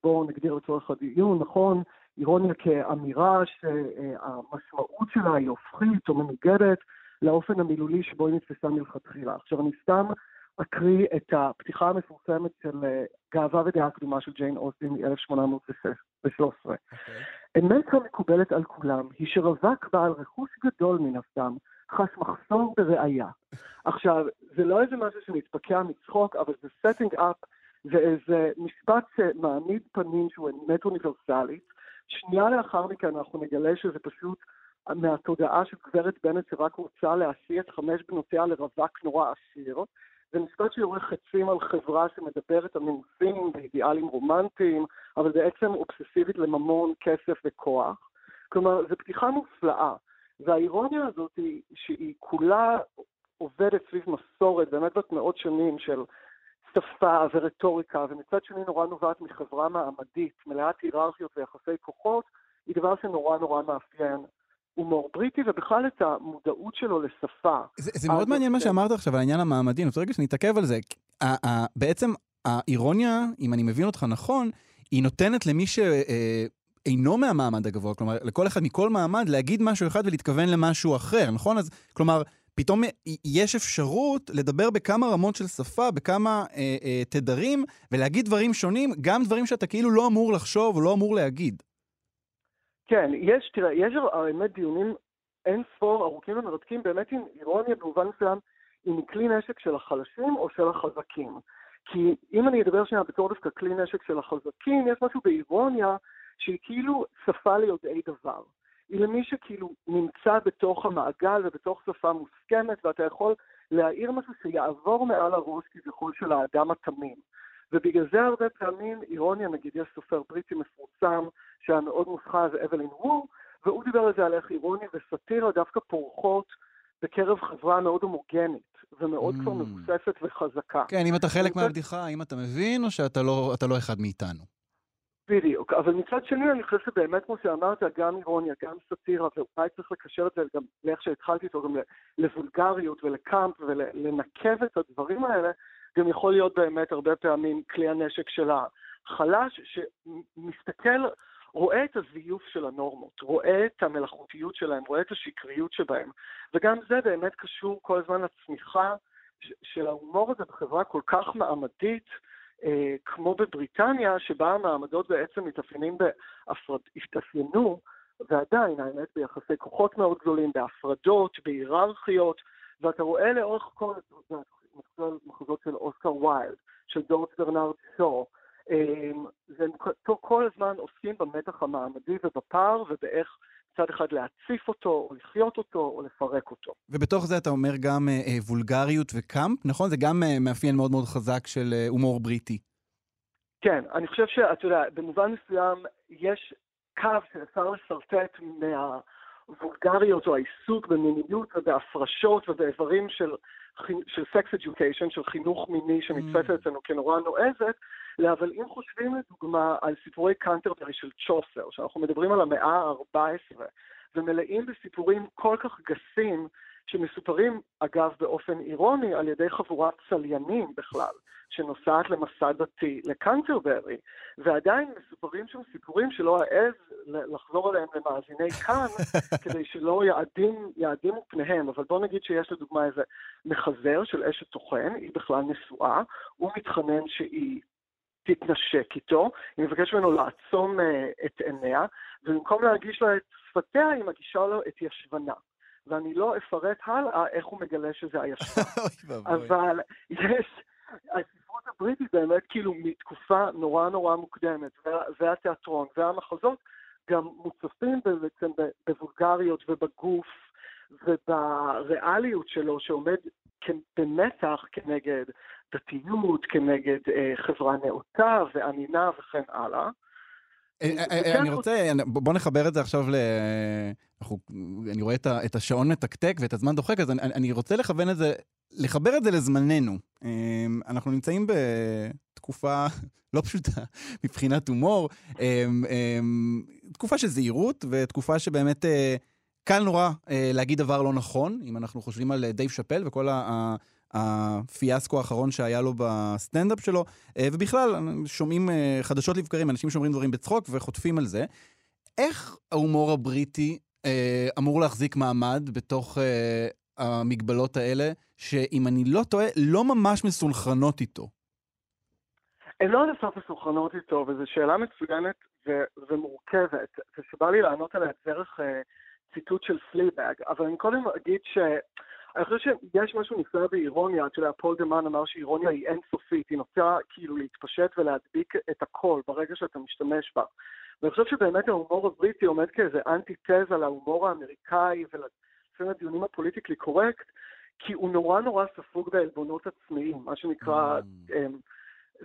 בואו נגדיר לצורך הדיון, נכון, אירוניה כאמירה שהמשמעות שלה היא הופכית או מנוגדת לאופן המילולי שבו היא נתפסה מלכתחילה. עכשיו, אני סתם אקריא את הפתיחה המפורסמת של אה, גאווה ודעה קדומה של ג'יין אוסטין מ-1813. אמת המקובלת על כולם היא שרווק בעל רכוש גדול מן הסתם חש מחסור בראייה. עכשיו, זה לא איזה משהו שמתפקע מצחוק, אבל זה setting up, זה איזה משפט שמעמיד פנים שהוא אמת אוניברסלית. שנייה לאחר מכן אנחנו נגלה שזה פשוט מהתודעה של גברת בנט שרק רוצה להשיא את חמש בנותיה לרווק נורא עשיר. זה משפט שיורד חצים על חברה שמדברת על נימוסים ואידיאלים רומנטיים, אבל בעצם אובססיבית לממון, כסף וכוח. כלומר, זו פתיחה מופלאה. והאירוניה הזאת היא שהיא כולה עובדת סביב מסורת באמת בת מאות שנים של שפה ורטוריקה, ומצד שני נורא נובעת מחברה מעמדית, מלאת היררכיות ויחסי כוחות, היא דבר שנורא נורא מאפיין הומור בריטי, ובכלל את המודעות שלו לשפה. זה, זה מאוד מעניין מה שאמרת עכשיו על העניין המעמדי, אני רוצה רגע שנתעכב על זה. בעצם האירוניה, אם אני מבין אותך נכון, היא נותנת למי שאינו מהמעמד הגבוה, כלומר, לכל אחד מכל מעמד להגיד משהו אחד ולהתכוון למשהו אחר, נכון? אז כלומר, פתאום יש אפשרות לדבר בכמה רמות של שפה, בכמה אה, אה, תדרים, ולהגיד דברים שונים, גם דברים שאתה כאילו לא אמור לחשוב או לא אמור להגיד. כן, יש, תראה, יש באמת דיונים אין ספור ארוכים ומרתקים, באמת עם אירוניה במובן מסוים, היא כלי נשק של החלשים או של החזקים. כי אם אני אדבר שנייה בתור דווקא כלי נשק של החזקים, יש משהו באירוניה שהיא כאילו שפה ליודעי דבר. היא למי שכאילו נמצא בתוך המעגל ובתוך שפה מוסכמת, ואתה יכול להעיר משהו שיעבור מעל הראש כביכול של האדם התמים. ובגלל זה הרבה פעמים אירוניה, נגיד יש סופר בריטי מפורסם שהיה מאוד מוסחר, זה אבלין וור, והוא דיבר על זה על איך אירוניה וסאטירה דווקא פורחות בקרב חברה מאוד הומוגנית, ומאוד כבר מבוססת וחזקה. כן, אם אתה חלק מהבדיחה, האם אתה מבין או שאתה לא, לא אחד מאיתנו? בדיוק, אבל מצד שני אני חושב שבאמת כמו שאמרת, גם אירוניה, גם סאטירה, ואולי צריך לקשר את זה גם לאיך שהתחלתי איתו, גם לוולגריות ולקאמפ ולנקב את הדברים האלה, גם יכול להיות באמת הרבה פעמים כלי הנשק של החלש, שמסתכל, רואה את הזיוף של הנורמות, רואה את המלאכותיות שלהם, רואה את השקריות שבהם, וגם זה באמת קשור כל הזמן לצמיחה של ההומור הזה בחברה כל כך מעמדית, אה, כמו בבריטניה, שבה המעמדות בעצם מתאפיינים בהפרד... התאפיינו, ועדיין, האמת, ביחסי כוחות מאוד גדולים, בהפרדות, בהיררכיות, ואתה רואה לאורך כל מחזות של אוסקר ויילד, של דורט ברנרד שו, והם כל הזמן עוסקים במתח המעמדי ובפער ובאיך מצד אחד להציף אותו, או לחיות אותו, או לפרק אותו. ובתוך זה אתה אומר גם אה, אה, וולגריות וקאמפ, נכון? זה גם אה, מאפיין מאוד מאוד חזק של אה, הומור בריטי. כן, אני חושב שאתה יודע, במובן מסוים יש קו שאפשר לשרטט מהוולגריות או העיסוק במיניות ובהפרשות ובאיברים של, של סקס אדיוקיישן, של חינוך מיני שנתפסת אצלנו כנורא נועזת, אבל אם חושבים לדוגמה על סיפורי קאנטרברי של צ'וסר, שאנחנו מדברים על המאה ה-14, ומלאים בסיפורים כל כך גסים, שמסופרים, אגב, באופן אירוני, על ידי חבורת צליינים בכלל, שנוסעת למסע דתי לקנטרברי, ועדיין מסופרים שם סיפורים שלא אעז לחזור עליהם למאזיני כאן, כדי שלא יעדים, יעדימו פניהם. אבל בוא נגיד שיש לדוגמה איזה מחזר של אשת טוחן, היא בכלל נשואה, הוא מתחנן שהיא תתנשק איתו, היא מבקשת ממנו לעצום uh, את עיניה, ובמקום להגיש לה את שפתיה, היא מגישה לו את ישבנה. ואני לא אפרט הלאה איך הוא מגלה שזה הישבן. אבל יש, הספרות הבריטית באמת כאילו מתקופה נורא נורא מוקדמת, והתיאטרון והמחזות גם מוצפים בעצם בוולגריות ובגוף ובריאליות שלו שעומד במתח כנגד דתיות, כנגד אה, חברה נאותה ואמינה וכן הלאה. אה, אה, אני רוצה, בוא נחבר את זה עכשיו ל... אני רואה את השעון מתקתק ואת הזמן דוחק, אז אני רוצה לכוון את זה, לחבר את זה לזמננו. אנחנו נמצאים בתקופה לא פשוטה מבחינת הומור, תקופה של זהירות ותקופה שבאמת קל נורא להגיד דבר לא נכון, אם אנחנו חושבים על דייב שאפל וכל ה... הפיאסקו האחרון שהיה לו בסטנדאפ שלו, אה, ובכלל, שומעים אה, חדשות לבקרים, אנשים שאומרים דברים בצחוק וחוטפים על זה. איך ההומור הבריטי אה, אמור להחזיק מעמד בתוך המגבלות האלה, שאם אני לא טועה, לא ממש מסונכרנות איתו? הן לא עד הסוף מסונכרנות איתו, וזו שאלה מצוינת ו- ומורכבת, ושבא לי לענות עליה דרך ציטוט של פליבאג, אבל אני קודם אגיד ש... אני חושב שיש משהו נפלא באירוניה, אתה יודע, פול דה מן אמר שאירוניה היא אינסופית, היא נוטה כאילו להתפשט ולהדביק את הכל ברגע שאתה משתמש בה. ואני חושב שבאמת ההומור הבריטי עומד כאיזה אנטי-תזה להומור האמריקאי ולפעמים הדיונים ה politically correct, כי הוא נורא נורא ספוג בעלבונות עצמיים, מה שנקרא mm. um,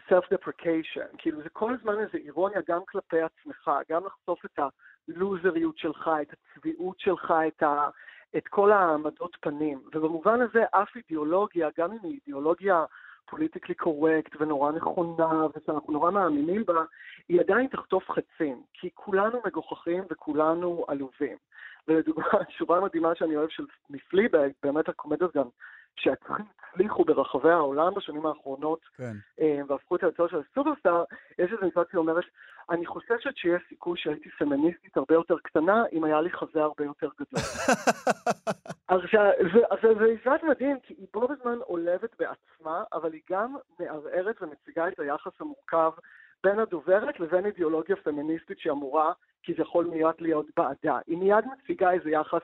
self-deprecation. כאילו זה כל הזמן איזה אירוניה גם כלפי עצמך, גם לחשוף את הלוזריות שלך, את הצביעות שלך, את ה... את כל העמדות פנים. ובמובן הזה אף אידיאולוגיה, גם אם היא אידיאולוגיה פוליטיקלי קורקט ונורא נכונה ושאנחנו נורא מאמינים בה, היא עדיין תחטוף חצים, כי כולנו מגוחכים וכולנו עלובים. ולדוגמה, שורה מדהימה שאני אוהב של מפליבג, באמת הקומדיות גם שהצליחו ברחבי העולם בשנים האחרונות, כן. אה, והפכו את היוצאות של הסופרסטאר, יש איזה מצוות שאומרת, אני חוששת שיש סיכוי שהייתי פמיניסטית הרבה יותר קטנה, אם היה לי חזה הרבה יותר גדול. עכשיו, זה מצוות מדהים, כי היא בו בזמן עולבת בעצמה, אבל היא גם מערערת ומציגה את היחס המורכב בין הדוברת לבין אידיאולוגיה פמיניסטית שאמורה כביכול מיד להיות בעדה. היא מיד מציגה איזה יחס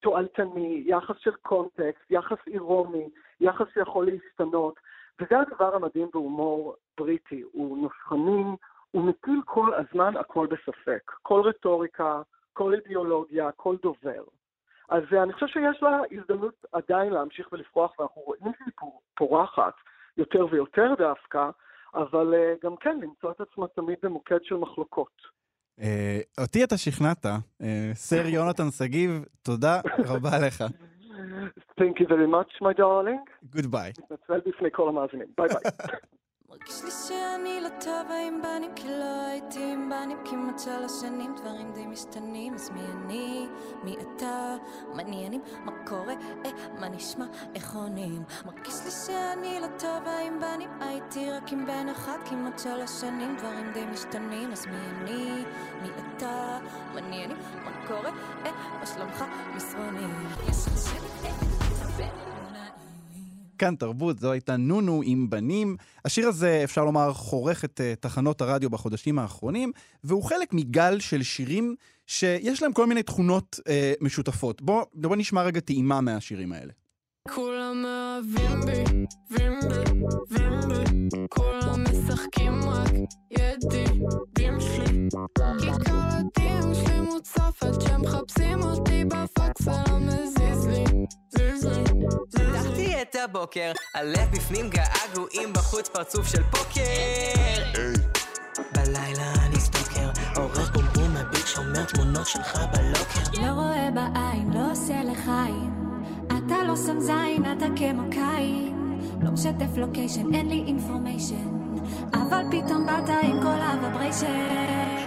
תועלתני, יחס של קונטקסט, יחס אירומי, יחס שיכול להשתנות, וזה הדבר המדהים בהומור בריטי, הוא נוסחני, הוא מטיל כל הזמן הכל בספק, כל רטוריקה, כל אידיאולוגיה, כל דובר. אז אני חושב שיש לה הזדמנות עדיין להמשיך ולפרוח, ואנחנו רואים שהיא פורחת יותר ויותר דווקא, אבל אה, גם כן למצוא את עצמה תמיד במוקד של מחלוקות. אה, אותי אתה שכנעת. אה, סר יונתן שגיב, תודה רבה לך. Thank you very much, my darling. Goodbye. נתנצל בפני כל המאזינים. ביי ביי. מרגיש לי שאני לא טובה עם בנים כי לא הייתי עם בנים כמעט שלוש שנים דברים די משתנים אז מי אני? מי אתה? מעניינים? מה קורה? אה, מה נשמע? איך עונים? מרגיש לי שאני לא טובה עם בנים הייתי רק עם בן אחד כמעט שלוש שנים דברים די משתנים אז מי אני? מי אתה? מעניינים? מה קורה? אה, מה שלומך? מסרונים יש לך? אה, כאן תרבות, זו הייתה נונו עם בנים. השיר הזה, אפשר לומר, חורך את uh, תחנות הרדיו בחודשים האחרונים, והוא חלק מגל של שירים שיש להם כל מיני תכונות uh, משותפות. בואו בוא נשמע רגע טעימה מהשירים האלה. כולם אוהבים בי, בים בי, בים בי, כולם משחקים רק ידידים שלי. כי כל הדין שלי מוצפת, שהם מחפשים אותי בפקס ולא מזיז לי, פתחתי את הבוקר, הלב בפנים געגועים בחוץ פרצוף של פוקר. בלילה אני סטוקר, עורך בומבום מביט שומר תמונות שלך בלוקר. לא רואה בעין, לא עושה לחיים. אתה לא שם זין, אתה כמו קין. לא משתף לוקיישן, אין לי אינפורמיישן. אבל פתאום באת עם כל הוויבריישן.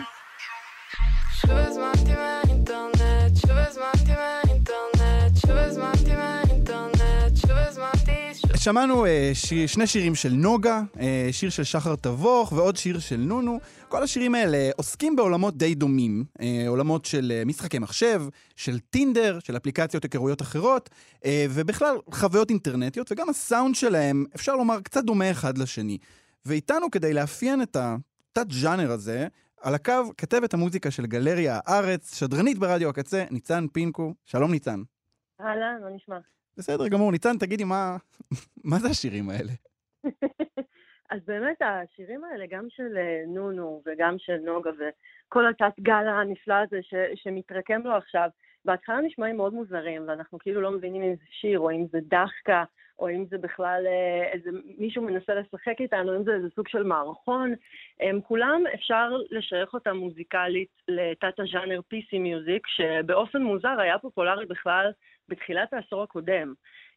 שמענו אה, שיר, שני שירים של נוגה, אה, שיר של שחר תבוך ועוד שיר של נונו. כל השירים האלה עוסקים בעולמות די דומים, אה, עולמות של אה, משחקי מחשב, של טינדר, של אפליקציות היכרויות אחרות, אה, ובכלל חוויות אינטרנטיות, וגם הסאונד שלהם, אפשר לומר, קצת דומה אחד לשני. ואיתנו כדי לאפיין את התת-ג'אנר הזה, על הקו כתבת המוזיקה של גלריה הארץ, שדרנית ברדיו הקצה, ניצן פינקו. שלום ניצן. אהלן, מה נשמע? בסדר גמור, ניצן, תגידי מה, מה זה השירים האלה? אז באמת השירים האלה, גם של אה, נונו וגם של נוגה וכל התת גל הנפלא הזה ש, שמתרקם לו עכשיו, בהתחלה נשמעים מאוד מוזרים, ואנחנו כאילו לא מבינים אם זה שיר, או אם זה דחקה, או אם זה בכלל אה, איזה מישהו מנסה לשחק איתנו, אם זה איזה סוג של מערכון. הם כולם, אפשר לשייך אותם מוזיקלית לתת הז'אנר PC מיוזיק, שבאופן מוזר היה פופולרי בכלל בתחילת העשור הקודם.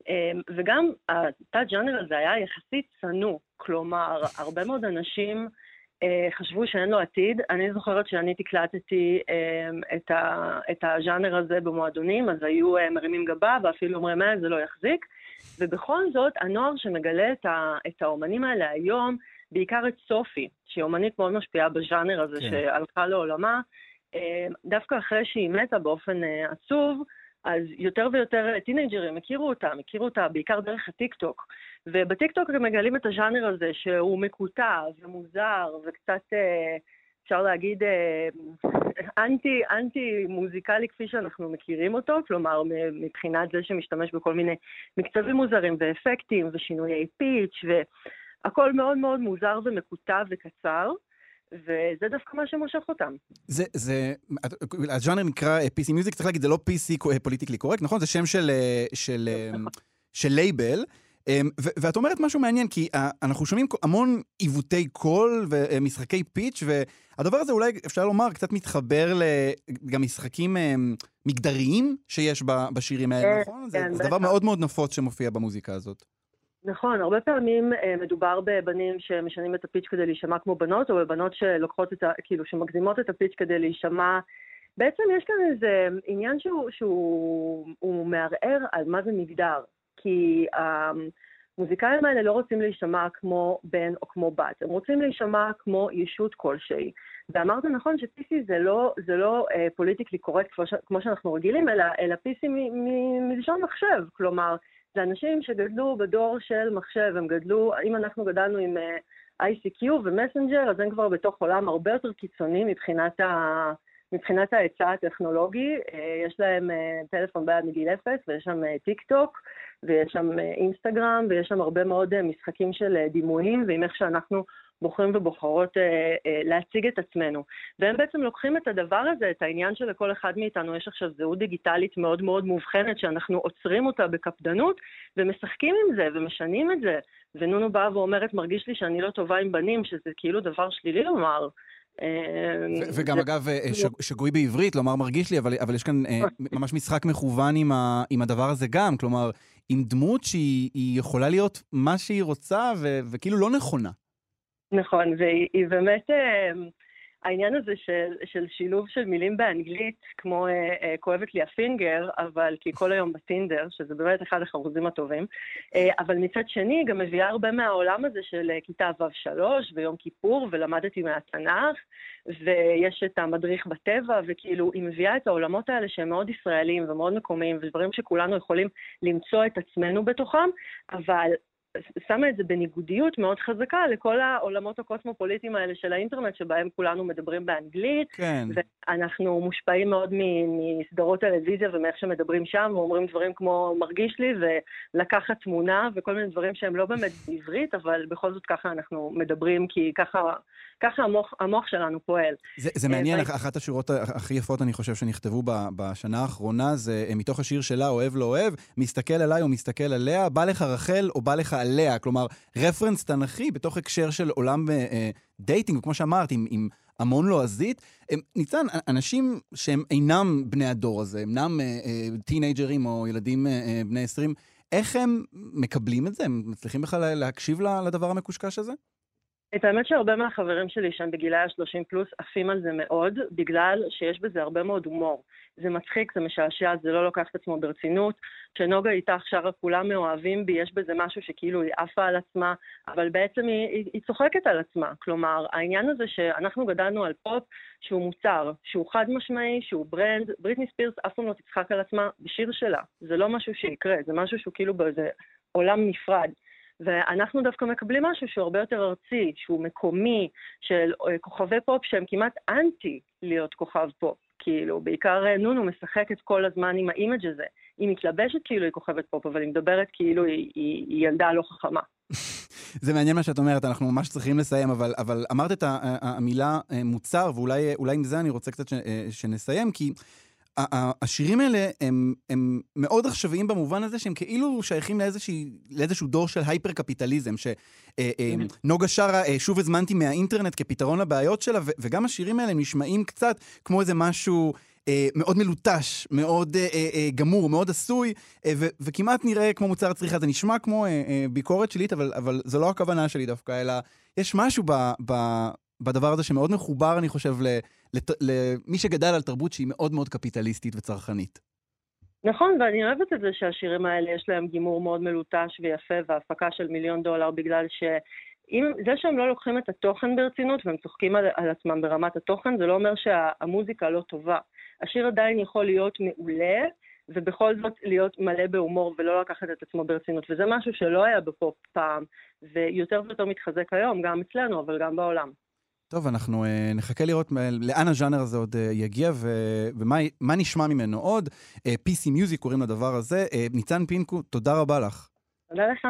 אמ, וגם התת-ג'אנר הזה היה יחסית צנוע, כלומר, הרבה מאוד אנשים אה, חשבו שאין לו עתיד. אני זוכרת שאני תקלטתי אמ, את, ה, את הז'אנר הזה במועדונים, אז היו אה, מרימים גבה ואפילו אומרים, מה, זה לא יחזיק. ובכל זאת, הנוער שמגלה את, ה, את האומנים האלה היום, בעיקר את סופי, שהיא אומנית מאוד משפיעה בז'אנר הזה, כן. שהלכה לעולמה, אמ, דווקא אחרי שהיא מתה באופן אה, עצוב, אז יותר ויותר טינג'רים הכירו אותה, הכירו אותה בעיקר דרך הטיקטוק. ובטיקטוק הם מגלים את הז'אנר הזה שהוא מקוטע ומוזר וקצת, אה, אפשר להגיד, אה, אנטי, אנטי מוזיקלי כפי שאנחנו מכירים אותו, כלומר מבחינת זה שמשתמש בכל מיני מקצבים מוזרים ואפקטים ושינויי pitch והכל מאוד מאוד מוזר ומקוטע וקצר. וזה דווקא מה שמושך אותם. זה, זה, הז'אנר נקרא אה, PC Music, צריך להגיד, זה לא PC politically correct, נכון? זה שם של, אה, של, אה, של לייבל. אמ, ואת אומרת משהו מעניין, כי אה, אנחנו שומעים המון עיוותי קול ומשחקי pitch, והדבר הזה אולי, אפשר לומר, קצת מתחבר לגם משחקים אמ, מגדריים שיש בשירים האלה, כן, נכון? זה, כן, זה דבר. מאוד מאוד נפוץ שמופיע במוזיקה הזאת. נכון, הרבה פעמים אה, מדובר בבנים שמשנים את ה pitch כדי להישמע כמו בנות, או בבנות שלוקחות את ה... כאילו, שמקדימות את ה pitch כדי להישמע... בעצם יש כאן איזה עניין שהוא, שהוא הוא מערער על מה זה מגדר. כי המוזיקאים האלה לא רוצים להישמע כמו בן או כמו בת, הם רוצים להישמע כמו ישות כלשהי. ואמרת נכון ש-PC זה לא, זה לא אה, politically correct כמו, כמו שאנחנו רגילים, אלא, אלא מ- מלשון מחשב. כלומר, זה אנשים שגדלו בדור של מחשב, הם גדלו, אם אנחנו גדלנו עם uh, ICQ ומסנג'ר, אז הם כבר בתוך עולם הרבה יותר קיצוני מבחינת, ה, מבחינת ההיצע הטכנולוגי. Uh, יש להם uh, טלפון ביד מגיל אפס, ויש שם טיק טוק, ויש שם uh, אינסטגרם, ויש שם הרבה מאוד uh, משחקים של uh, דימויים, ועם איך שאנחנו בוחרים ובוחרות אה, אה, להציג את עצמנו. והם בעצם לוקחים את הדבר הזה, את העניין שלכל אחד מאיתנו יש עכשיו זהות דיגיטלית מאוד מאוד מאובחנת, שאנחנו עוצרים אותה בקפדנות, ומשחקים עם זה, ומשנים את זה. ונונו באה ואומרת, מרגיש לי שאני לא טובה עם בנים, שזה כאילו דבר שלילי לומר. אה, ו- וגם אגב, אה, שג- שגוי בעברית, לומר מרגיש לי, אבל, יש כאן אה, ממש משחק מכוון עם הדבר הזה גם, כלומר, עם דמות שהיא היא יכולה להיות מה שהיא רוצה, ו, וכאילו לא נכונה. נכון, והיא באמת, אה, העניין הזה של, של שילוב של מילים באנגלית, כמו אה, אה, כואבת לי הפינגר, אבל כי כל היום בטינדר, שזה באמת אחד החרוזים הטובים, אה, אבל מצד שני גם מביאה הרבה מהעולם הזה של אה, כיתה ו'3 ויום כיפור, ולמדתי מהתנ"ך, ויש את המדריך בטבע, וכאילו היא מביאה את העולמות האלה שהם מאוד ישראליים ומאוד מקומיים, ודברים שכולנו יכולים למצוא את עצמנו בתוכם, אבל שמה את זה בניגודיות מאוד חזקה לכל העולמות הקוסמופוליטיים האלה של האינטרנט, שבהם כולנו מדברים באנגלית. כן. ואנחנו מושפעים מאוד מסדרות טלוויזיה ומאיך שמדברים שם, ואומרים דברים כמו מרגיש לי, ולקחת תמונה, וכל מיני דברים שהם לא באמת בעברית, אבל בכל זאת ככה אנחנו מדברים, כי ככה, ככה המוח, המוח שלנו פועל. זה, זה אה, מעניין, ו- אחת השורות הכי יפות, אני חושב, שנכתבו בשנה האחרונה, זה אה, מתוך השיר שלה, אוהב לא אוהב, מסתכל עליי או מסתכל עליה, בא לך רחל או בא לך עליה. כלומר, רפרנס תנ"כי בתוך הקשר של עולם אה, אה, dating, וכמו שאמרת, עם, עם המון לועזית. הם- ניצן, אנשים שהם אינם בני הדור הזה, אינם אה, אה, טינאייג'רים או ילדים אה, אה, בני 20, איך הם מקבלים את זה? הם מצליחים בכלל להקשיב לדבר המקושקש הזה? את האמת שהרבה מהחברים שלי שהם בגילאי ה-30 פלוס עפים על זה מאוד, בגלל שיש בזה הרבה מאוד הומור. זה מצחיק, זה משעשע, זה לא לוקח את עצמו ברצינות. כשנוגה ארז שרה כולם מאוהבים בי, יש בזה משהו שכאילו היא עפה על עצמה, אבל בעצם היא, היא, היא צוחקת על עצמה. כלומר, העניין הזה שאנחנו גדלנו על פופ שהוא מוצר, שהוא חד משמעי, שהוא brand, בריטני ספירס אף פעם לא תצחק על עצמה בשיר שלה. זה לא משהו שיקרה, זה משהו שהוא כאילו באיזה עולם נפרד. ואנחנו דווקא מקבלים משהו שהוא הרבה יותר ארצי, שהוא מקומי, של אה, כוכבי פופ שהם כמעט אנטי להיות כוכב פופ. כאילו, בעיקר אה, נונו משחקת כל הזמן עם ה image הזה. היא מתלבשת כאילו היא כוכבת פופ, אבל היא מדברת כאילו היא, היא, היא ילדה לא חכמה. זה מעניין מה שאת אומרת, אנחנו ממש צריכים לסיים, אבל, אבל אמרת את המילה אה, מוצר, ואולי אולי עם זה אני רוצה קצת ש, שנסיים, כי השירים האלה הם, הם מאוד עכשוויים במובן הזה שהם כאילו שייכים לאיזושהי, לאיזשהו דור של היפר-קפיטליזם, שנוגה שרה, אה, שוב הזמנתי מהאינטרנט כפתרון לבעיות שלה, וגם השירים האלה נשמעים קצת כמו איזה משהו... אה, מאוד מלוטש, מאוד אה, אה, אה, גמור, מאוד עשוי, אה, ו- וכמעט נראה כמו מוצר צריכה. זה נשמע כמו אה, אה, ביקורת שלילית, אבל, אבל זו לא הכוונה שלי דווקא, אלא יש משהו ב, ב, בדבר הזה שמאוד מחובר, אני חושב, ל, לת, למי שגדל על תרבות שהיא מאוד מאוד קפיטליסטית וצרכנית. נכון, ואני אוהבת את זה שהשירים האלה יש להם גימור מאוד מלוטש ויפה והפקה של מיליון דולר, בגלל ש... אם, זה שהם לא לוקחים את התוכן ברצינות והם צוחקים על, על עצמם ברמת התוכן, זה לא אומר שהמוזיקה לא טובה. השיר עדיין יכול להיות מעולה, ובכל זאת להיות מלא בהומור ולא לקחת את עצמו ברצינות. וזה משהו שלא היה בפופ פעם, ויותר ויותר מתחזק היום, גם אצלנו, אבל גם בעולם. טוב, אנחנו אה, נחכה לראות מ- לאן הז'אנר הזה עוד אה, יגיע ו- ומה מה נשמע ממנו עוד. אה, PC Music קוראים לדבר הזה. אה, ניצן פינקו, תודה רבה לך. תודה לך.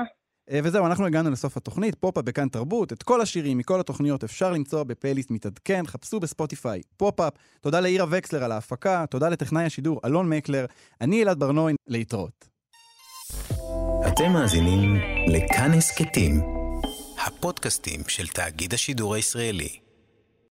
אה, וזהו, אנחנו הגענו לסוף התוכנית, פופ-אפ בכאן תרבות. את כל השירים מכל התוכניות אפשר למצוא בפלייליסט מתעדכן, חפשו בספוטיפיי, פופ-אפ. תודה לאירה וקסלר על ההפקה, תודה לטכנאי השידור אלון מקלר. אני אלעד ברנועי, להתראות. אתם מאזינים לכאן הסכתים, הפודקאסטים של תאגיד השידור הישראלי.